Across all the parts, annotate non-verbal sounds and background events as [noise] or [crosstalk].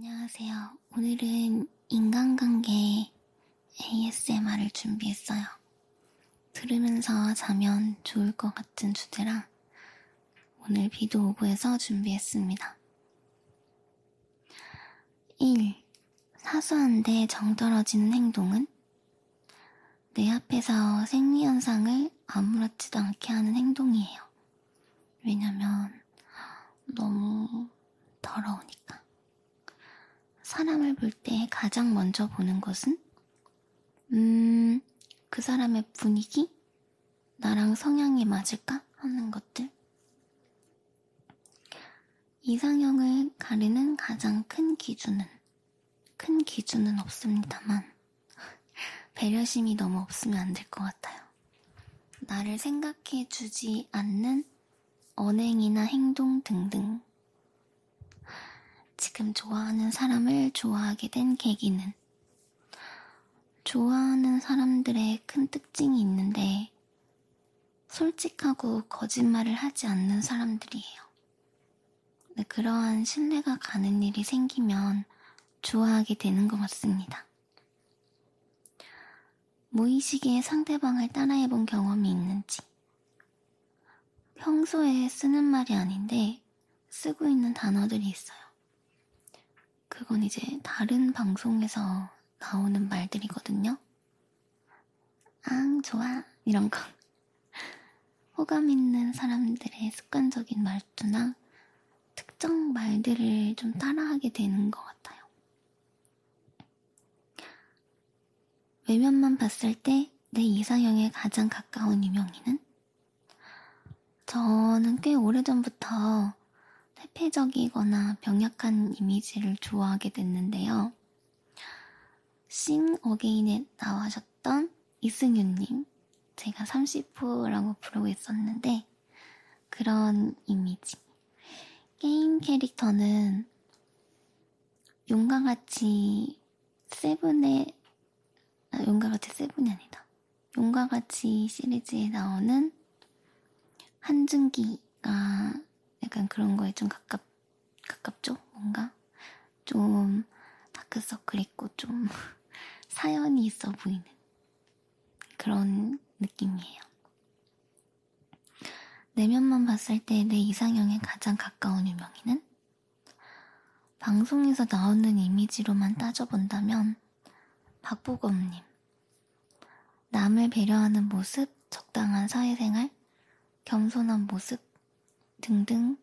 안녕하세요. 오늘은 인간관계 ASMR을 준비했어요. 들으면서 자면 좋을 것 같은 주제라 오늘 비도 오고 해서 준비했습니다. 1. 사소한데 정떨어지는 행동은 내 앞에서 생리현상을 아무렇지도 않게 하는 행동이에요. 왜냐면 너무 더러우니까. 사람을 볼 때 가장 먼저 보는 것은? 음, 그 사람의 분위기? 나랑 성향이 맞을까? 하는 것들. 이상형을 가르는 가장 큰 기준은, 큰 기준은 없습니다만, [laughs] 배려심이 너무 없으면 안 될 것 같아요. 나를 생각해 주지 않는 언행이나 행동 등등 지금 좋아하는 사람을 좋아하게 된 계기는 좋아하는 사람들의 큰 특징이 있는데 솔직하고 거짓말을 하지 않는 사람들이에요. 네, 그러한 신뢰가 가는 일이 생기면 좋아하게 되는 것 같습니다. 무의식에 상대방을 따라해본 경험이 있는지, 평소에 쓰는 말이 아닌데 쓰고 있는 단어들이 있어요. 그건 이제 다른 방송에서 나오는 말들이거든요. 앙, 좋아. 이런 거. [laughs] 호감 있는 사람들의 습관적인 말투나 특정 말들을 좀 따라하게 되는 것 같아요. 외면만 봤을 때 내 이상형에 가장 가까운 유명인은? 저는 꽤 오래전부터 퇴폐적이거나 병약한 이미지를 좋아하게 됐는데요. 싱 어게인에 나와셨던 이승윤님, 제가 30호라고 부르고 있었는데, 그런 이미지. 게임 캐릭터는 용과 같이 세븐의, 아, 용과 같이 세븐이 아니다. 용과 같이 시리즈에 나오는 한준기가 약간 그런 거에 좀 가깝, 가깝죠? 뭔가? 좀 다크서클 있고 좀 [laughs] 사연이 있어 보이는 그런 느낌이에요. 내면만 봤을 때 내 이상형에 가장 가까운 유명인은? 방송에서 나오는 이미지로만 따져본다면 박보검님. 남을 배려하는 모습, 적당한 사회생활, 겸손한 모습, 등등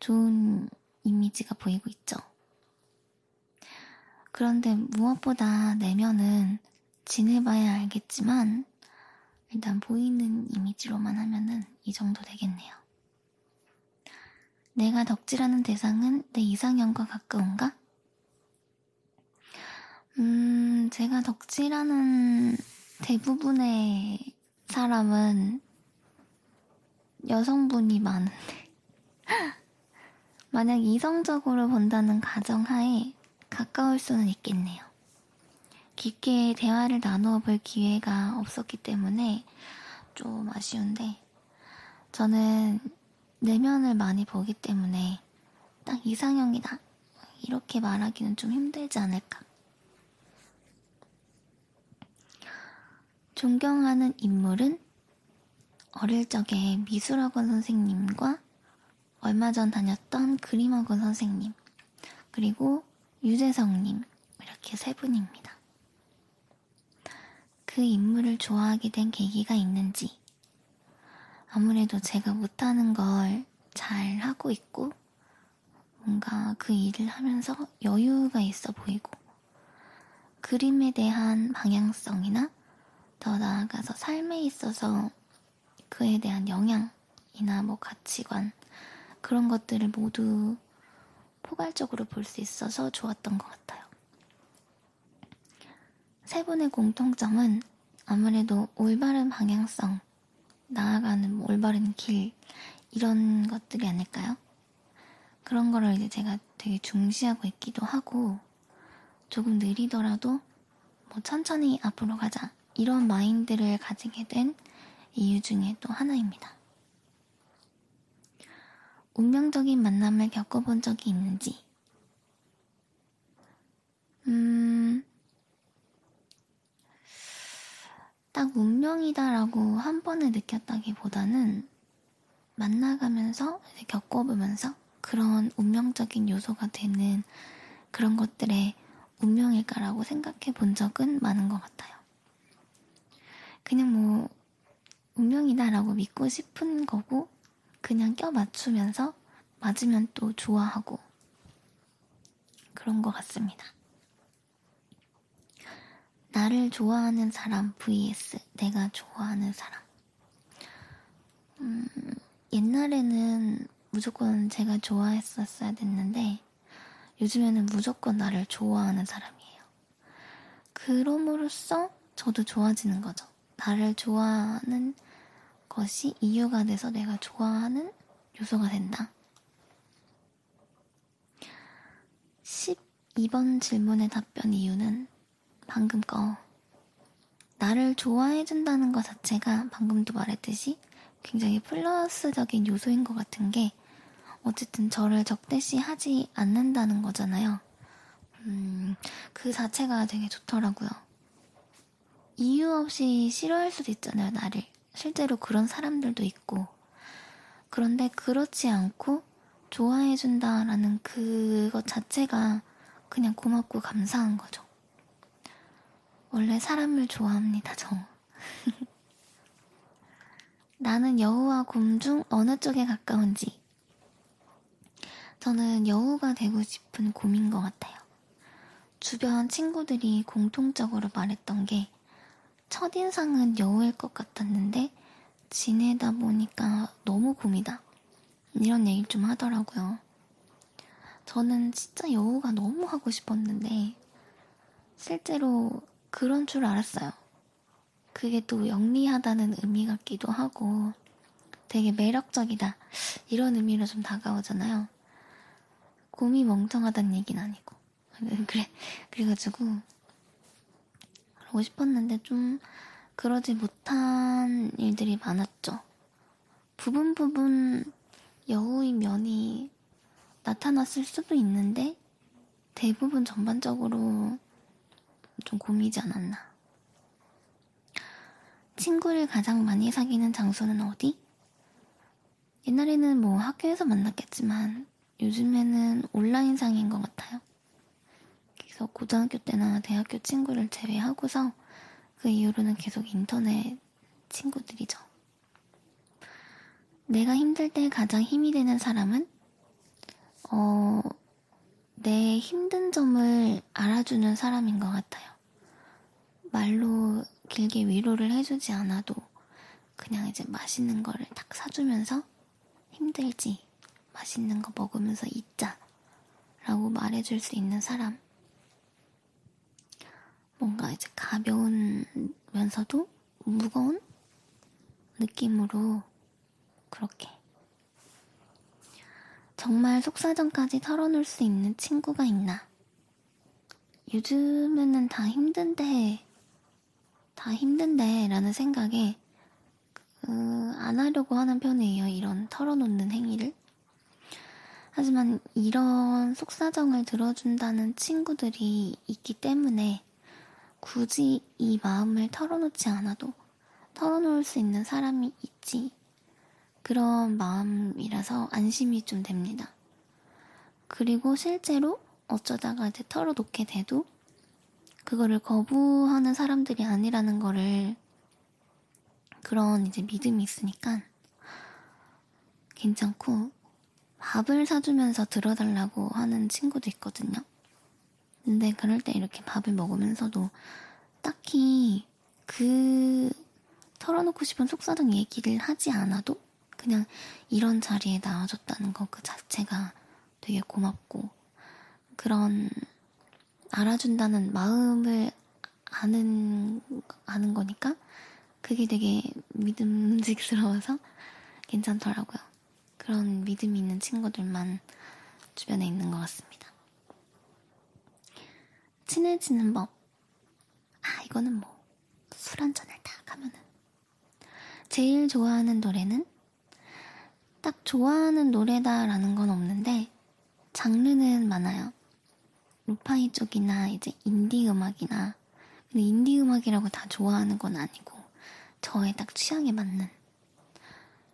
좋은 이미지가 보이고 있죠. 그런데 무엇보다 내면은 지내봐야 알겠지만 일단 보이는 이미지로만 하면은 이 정도 되겠네요. 내가 덕질하는 대상은 내 이상형과 가까운가? 음, 제가 덕질하는 대부분의 사람은 여성분이 많은데. 만약 이성적으로 본다는 가정하에 가까울 수는 있겠네요. 깊게 대화를 나누어 볼 기회가 없었기 때문에 좀 아쉬운데, 저는 내면을 많이 보기 때문에 딱 이상형이다. 이렇게 말하기는 좀 힘들지 않을까. 존경하는 인물은 어릴 적에 미술학원 선생님과 얼마 전 다녔던 그림학원 선생님, 그리고 유재성님, 이렇게 세 분입니다. 그 인물을 좋아하게 된 계기가 있는지, 아무래도 제가 못하는 걸 잘 하고 있고, 뭔가 그 일을 하면서 여유가 있어 보이고, 그림에 대한 방향성이나 더 나아가서 삶에 있어서 그에 대한 영향이나 뭐 가치관 그런 것들을 모두 포괄적으로 볼 수 있어서 좋았던 것 같아요. 세 분의 공통점은 아무래도 올바른 방향성, 나아가는 올바른 길, 이런 것들이 아닐까요? 그런 거를 이제 제가 되게 중시하고 있기도 하고, 조금 느리더라도 뭐 천천히 앞으로 가자, 이런 마인드를 가지게 된 이유 중에 또 하나입니다. 운명적인 만남을 겪어본 적이 있는지, 음, 딱 운명이다라고 한 번에 느꼈다기보다는 만나가면서 겪어보면서 그런 운명적인 요소가 되는 그런 것들의 운명일까라고 생각해 본 적은 많은 것 같아요. 그냥 뭐 운명이다라고 믿고 싶은 거고 그냥 껴 맞추면서 맞으면 또 좋아하고 그런 것 같습니다. 나를 좋아하는 사람 vs 내가 좋아하는 사람. 음, 옛날에는 무조건 제가 좋아했었어야 됐는데 요즘에는 무조건 나를 좋아하는 사람이에요. 그럼으로써 저도 좋아지는 거죠. 나를 좋아하는 것이 이유가 돼서 내가 좋아하는 요소가 된다. 12번 질문의 답변 이유는 방금 거. 나를 좋아해준다는 것 자체가 방금도 말했듯이 굉장히 플러스적인 요소인 것 같은 게 어쨌든 저를 적대시 하지 않는다는 거잖아요. 음, 그 자체가 되게 좋더라고요. 이유 없이 싫어할 수도 있잖아요, 나를. 실제로 그런 사람들도 있고. 그런데 그렇지 않고 좋아해준다라는 그것 자체가 그냥 고맙고 감사한 거죠. 원래 사람을 좋아합니다, 저. [laughs] 나는 여우와 곰 중 어느 쪽에 가까운지. 저는 여우가 되고 싶은 곰인 것 같아요. 주변 친구들이 공통적으로 말했던 게 첫인상은 여우일 것 같았는데 지내다 보니까 너무 곰이다. 이런 얘기를 좀 하더라고요. 저는 진짜 여우가 너무 하고 싶었는데 실제로 그런 줄 알았어요. 그게 또 영리하다는 의미 같기도 하고 되게 매력적이다. 이런 의미로 좀 다가오잖아요. 곰이 멍청하다는 얘기는 아니고. [laughs] 그래, 그래가지고, 그러고 싶었는데 좀 그러지 못한 일들이 많았죠. 부분 부분 여우의 면이 나타났을 수도 있는데 대부분 전반적으로 좀 고민이지 않았나. 친구를 가장 많이 사귀는 장소는 어디? 옛날에는 뭐 학교에서 만났겠지만 요즘에는 온라인상인 것 같아요. 그래서 고등학교 때나 대학교 친구를 제외하고서 그 이후로는 계속 인터넷 친구들이죠. 내가 힘들 때 가장 힘이 되는 사람은 어, 내 힘든 점을 알아주는 사람인 것 같아요. 말로 길게 위로를 해주지 않아도 그냥 이제 맛있는 거를 딱 사주면서 힘들지, 맛있는 거 먹으면서 있자 라고 말해줄 수 있는 사람. 뭔가 이제 가벼운면서도 무거운 느낌으로 그렇게 정말 속사정까지 털어놓을 수 있는 친구가 있나? 요즘에는 다 힘든데, 다 힘든데, 라는 생각에, 그, 안 하려고 하는 편이에요. 이런 털어놓는 행위를. 하지만 이런 속사정을 들어준다는 친구들이 있기 때문에 굳이 이 마음을 털어놓지 않아도 털어놓을 수 있는 사람이 있지 그런 마음이라서 안심이 좀 됩니다. 그리고 실제로 어쩌다가 이제 털어놓게 돼도 그거를 거부하는 사람들이 아니라는 거를 그런 이제 믿음이 있으니까 괜찮고 밥을 사주면서 들어달라고 하는 친구도 있거든요. 근데 그럴 때 이렇게 밥을 먹으면서도 딱히 그 털어놓고 싶은 속사정 얘기를 하지 않아도 그냥 이런 자리에 나와줬다는 것 그 자체가 되게 고맙고 그런 알아준다는 마음을 아는 아는 거니까 그게 되게 믿음직스러워서 괜찮더라고요. 그런 믿음이 있는 친구들만 주변에 있는 것 같습니다. 친해지는 법. 아, 이거는 뭐, 술 한잔을 딱 하면은. 제일 좋아하는 노래는 딱 좋아하는 노래다라는 건 없는데 장르는 많아요. 루파이 쪽이나 이제 인디 음악이나 근데 인디 음악이라고 다 좋아하는 건 아니고 저의 딱 취향에 맞는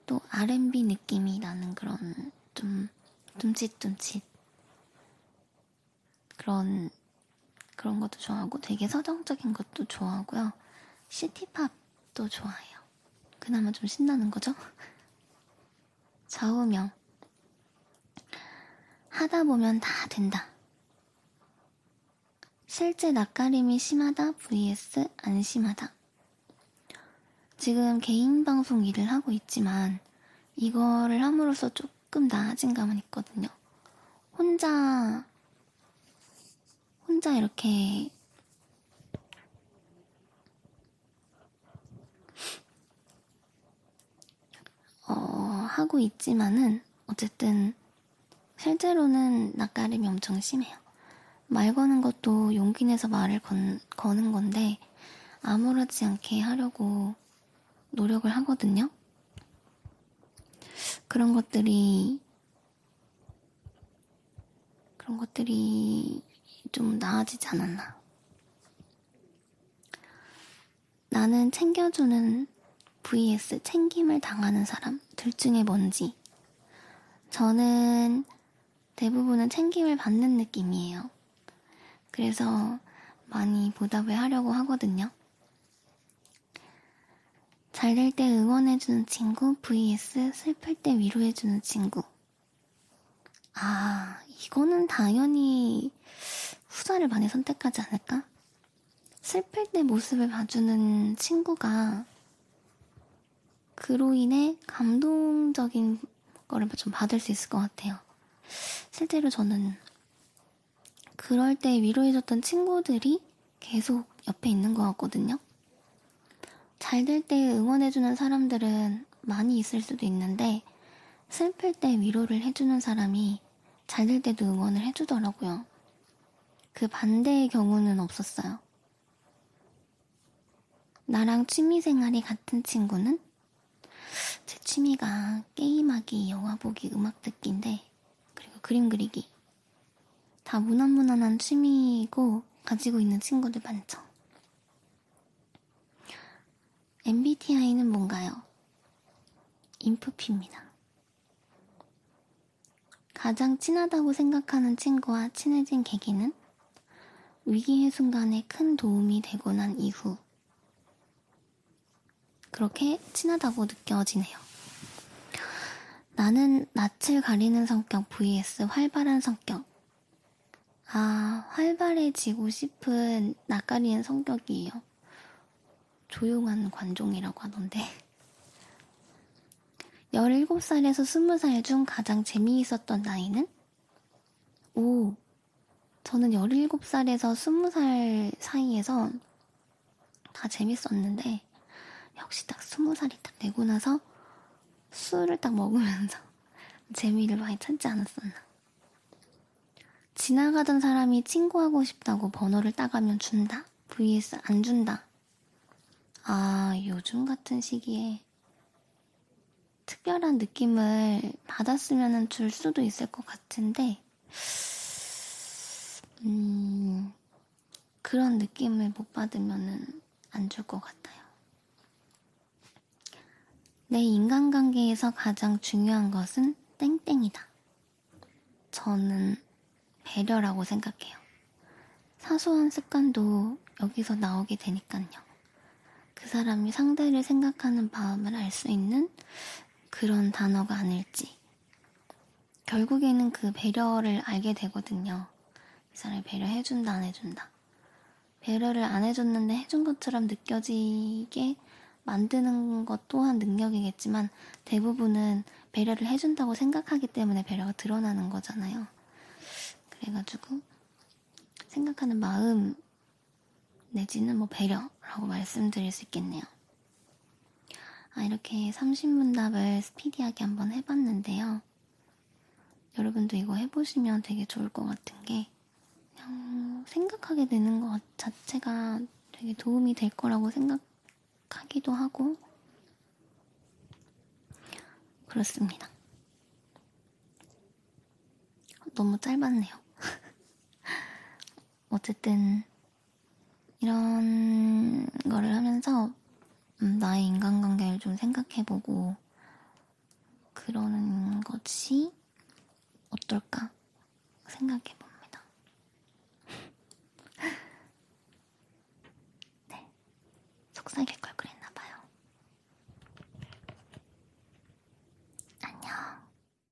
또 R&B 느낌이 나는 그런 좀 둠칫둠칫 그런 그런 것도 좋아하고 되게 서정적인 것도 좋아하고요. 시티팝도 좋아해요. 그나마 좀 신나는 거죠? 좌우명 하다 보면 다 된다. 실제 낯가림이 심하다 vs 안 심하다. 지금 개인 방송 일을 하고 있지만 이거를 함으로써 조금 나아진 감은 있거든요. 혼자 혼자 이렇게 어, 하고 있지만은 어쨌든 실제로는 낯가림이 엄청 심해요. 말 거는 것도 용기 내서 말을 건, 거는 건데 아무렇지 않게 하려고 노력을 하거든요. 그런 것들이 그런 것들이 좀 나아지지 않았나. 나는 챙겨주는 vs 챙김을 당하는 사람 둘 중에 뭔지. 저는 대부분은 챙김을 받는 느낌이에요. 그래서 많이 보답을 하려고 하거든요. 잘 될 때 응원해주는 친구 vs 슬플 때 위로해주는 친구. 아, 이거는 당연히 후자를 많이 선택하지 않을까? 슬플 때 모습을 봐주는 친구가 그로 인해 감동적인 거를 좀 받을 수 있을 것 같아요. 실제로 저는 그럴 때 위로해줬던 친구들이 계속 옆에 있는 것 같거든요. 잘 될 때 응원해주는 사람들은 많이 있을 수도 있는데 슬플 때 위로를 해주는 사람이 잘 될 때도 응원을 해주더라고요. 그 반대의 경우는 없었어요. 나랑 취미 생활이 같은 친구는 제 취미가 게임하기, 영화 보기, 음악 듣기인데 그리고 그림 그리기 다 무난무난한 취미이고 가지고 있는 친구들 많죠. MBTI는 뭔가요? 인프피입니다. 가장 친하다고 생각하는 친구와 친해진 계기는 위기의 순간에 큰 도움이 되고 난 이후 그렇게 친하다고 느껴지네요. 나는 낯을 가리는 성격 vs 활발한 성격. 아, 활발해지고 싶은 낯가리는 성격이에요. 조용한 관종이라고 하던데. 17살에서 20살 중 가장 재미있었던 나이는? 오, 저는 17살에서 20살 사이에서 다 재밌었는데, 역시 딱 20살이 딱 되고 나서 술을 딱 먹으면서 [laughs] 재미를 많이 찾지 않았었나. 지나가던 사람이 친구하고 싶다고 번호를 따가면 준다. vs 안 준다. 아, 요즘 같은 시기에 특별한 느낌을 받았으면 줄 수도 있을 것 같은데, 음, 그런 느낌을 못 받으면 안 줄 것 같아요. 내 인간관계에서 가장 중요한 것은 땡땡이다. 저는 배려라고 생각해요. 사소한 습관도 여기서 나오게 되니까요. 그 사람이 상대를 생각하는 마음을 알 수 있는 그런 단어가 아닐지. 결국에는 그 배려를 알게 되거든요. 이 사람이 배려해준다, 안 해준다. 배려를 안 해줬는데 해준 것처럼 느껴지게 만드는 것 또한 능력이겠지만 대부분은 배려를 해준다고 생각하기 때문에 배려가 드러나는 거잖아요. 그래가지고 생각하는 마음 내지는 뭐 배려라고 말씀드릴 수 있겠네요. 아, 이렇게 30문답을 스피디하게 한번 해봤는데요. 여러분도 이거 해보시면 되게 좋을 것 같은 게 생각하게 되는 것 자체가 되게 도움이 될 거라고 생각 하기도 하고 그렇습니다. 너무 짧았네요. [laughs] 어쨌든 이런 거를 하면서 음, 나의 인간관계를 좀 생각해보고 그러는 것이 어떨까 생각해봅니다. 걸 그랬네요.